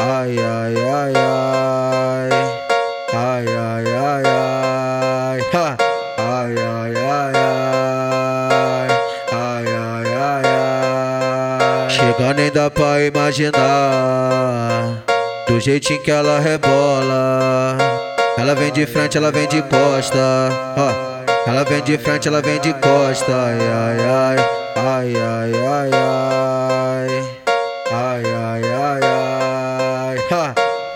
Ai, ai, ai, ai. Ai, ai, ai, ai. Ha. Ai, ai, ai, ai. Ai, ai, ai, ai. Chega nem dá pra imaginar do jeitinho que ela rebola. Ela vem de frente, ela vem de costa. Ha. Ela vem de frente, ela vem de costa. Ai, ai, ai. Ai, ai, ai, ai. Ai, ai, ai, ai.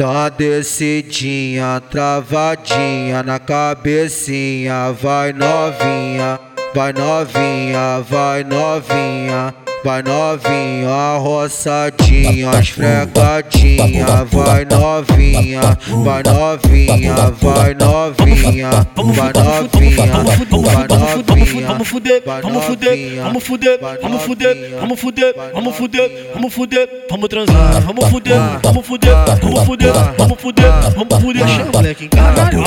Dá descidinha, travadinha na cabecinha. Vai novinha, vai novinha, vai novinha. Vai novinha, roçadinha, esfregadinha. Vai novinha, vai novinha, vai novinha. Vai novinha, vai novinha. Vamos fuder, vamos fuder, vamos fuder, vamos fuder, vamos fuder, vamos fuder, vamos fuder, vamos transar, vamos fuder, vamos fuder, vamos fuder, vamos fuder, vamos fuder, chama moleque em caralho,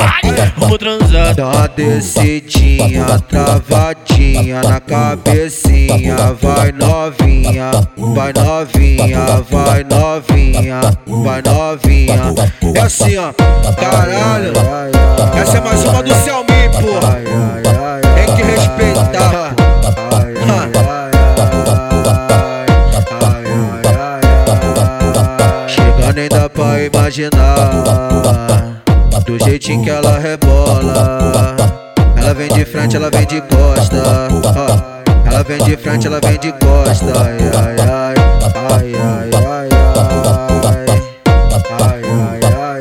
vamos transar. Dá descidinha, travadinha na cabecinha. Vai novinha, vai novinha, vai novinha, vai novinha. É assim, ó, caralho. Essa é mais uma do Selmi, porra. Tem que respeitar. Chega nem dá pra imaginar do jeitinho que ela rebola. Ela vem de frente, ela vem de costa. Ela vem de frente, ela vem de costa. Ai, ai, ai, ai, ai, ai, ai. Ai, ai,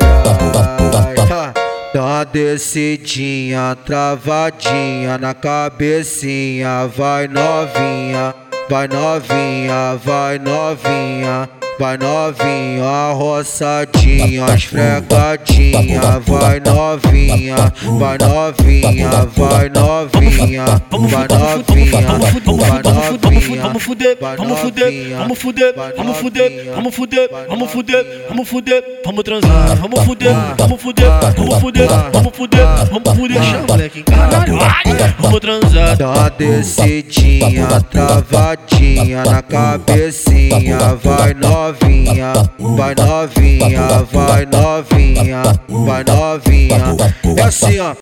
uma descidinha, travadinha na cabecinha. Vai novinha, vai novinha, vai novinha. Vai novinha, roçadinha, esfregadinha. Vai novinha, vai novinha, vai novinha. Vai novinha, vai novinha. Vamos fuder, vamos fuder, vamos fuder, vamos fuder, vamos fuder, vamos fuder, vamos fuder, vamos transar, vamos fuder, vamos fuder, vamos fuder, vamos fuder, vamos fuder, chama moleque em caralho, vamos transar. Dá uma descidinha, travadinha na cabecinha. Vai novinha, vai novinha, vai novinha, vai novinha. É assim, ó,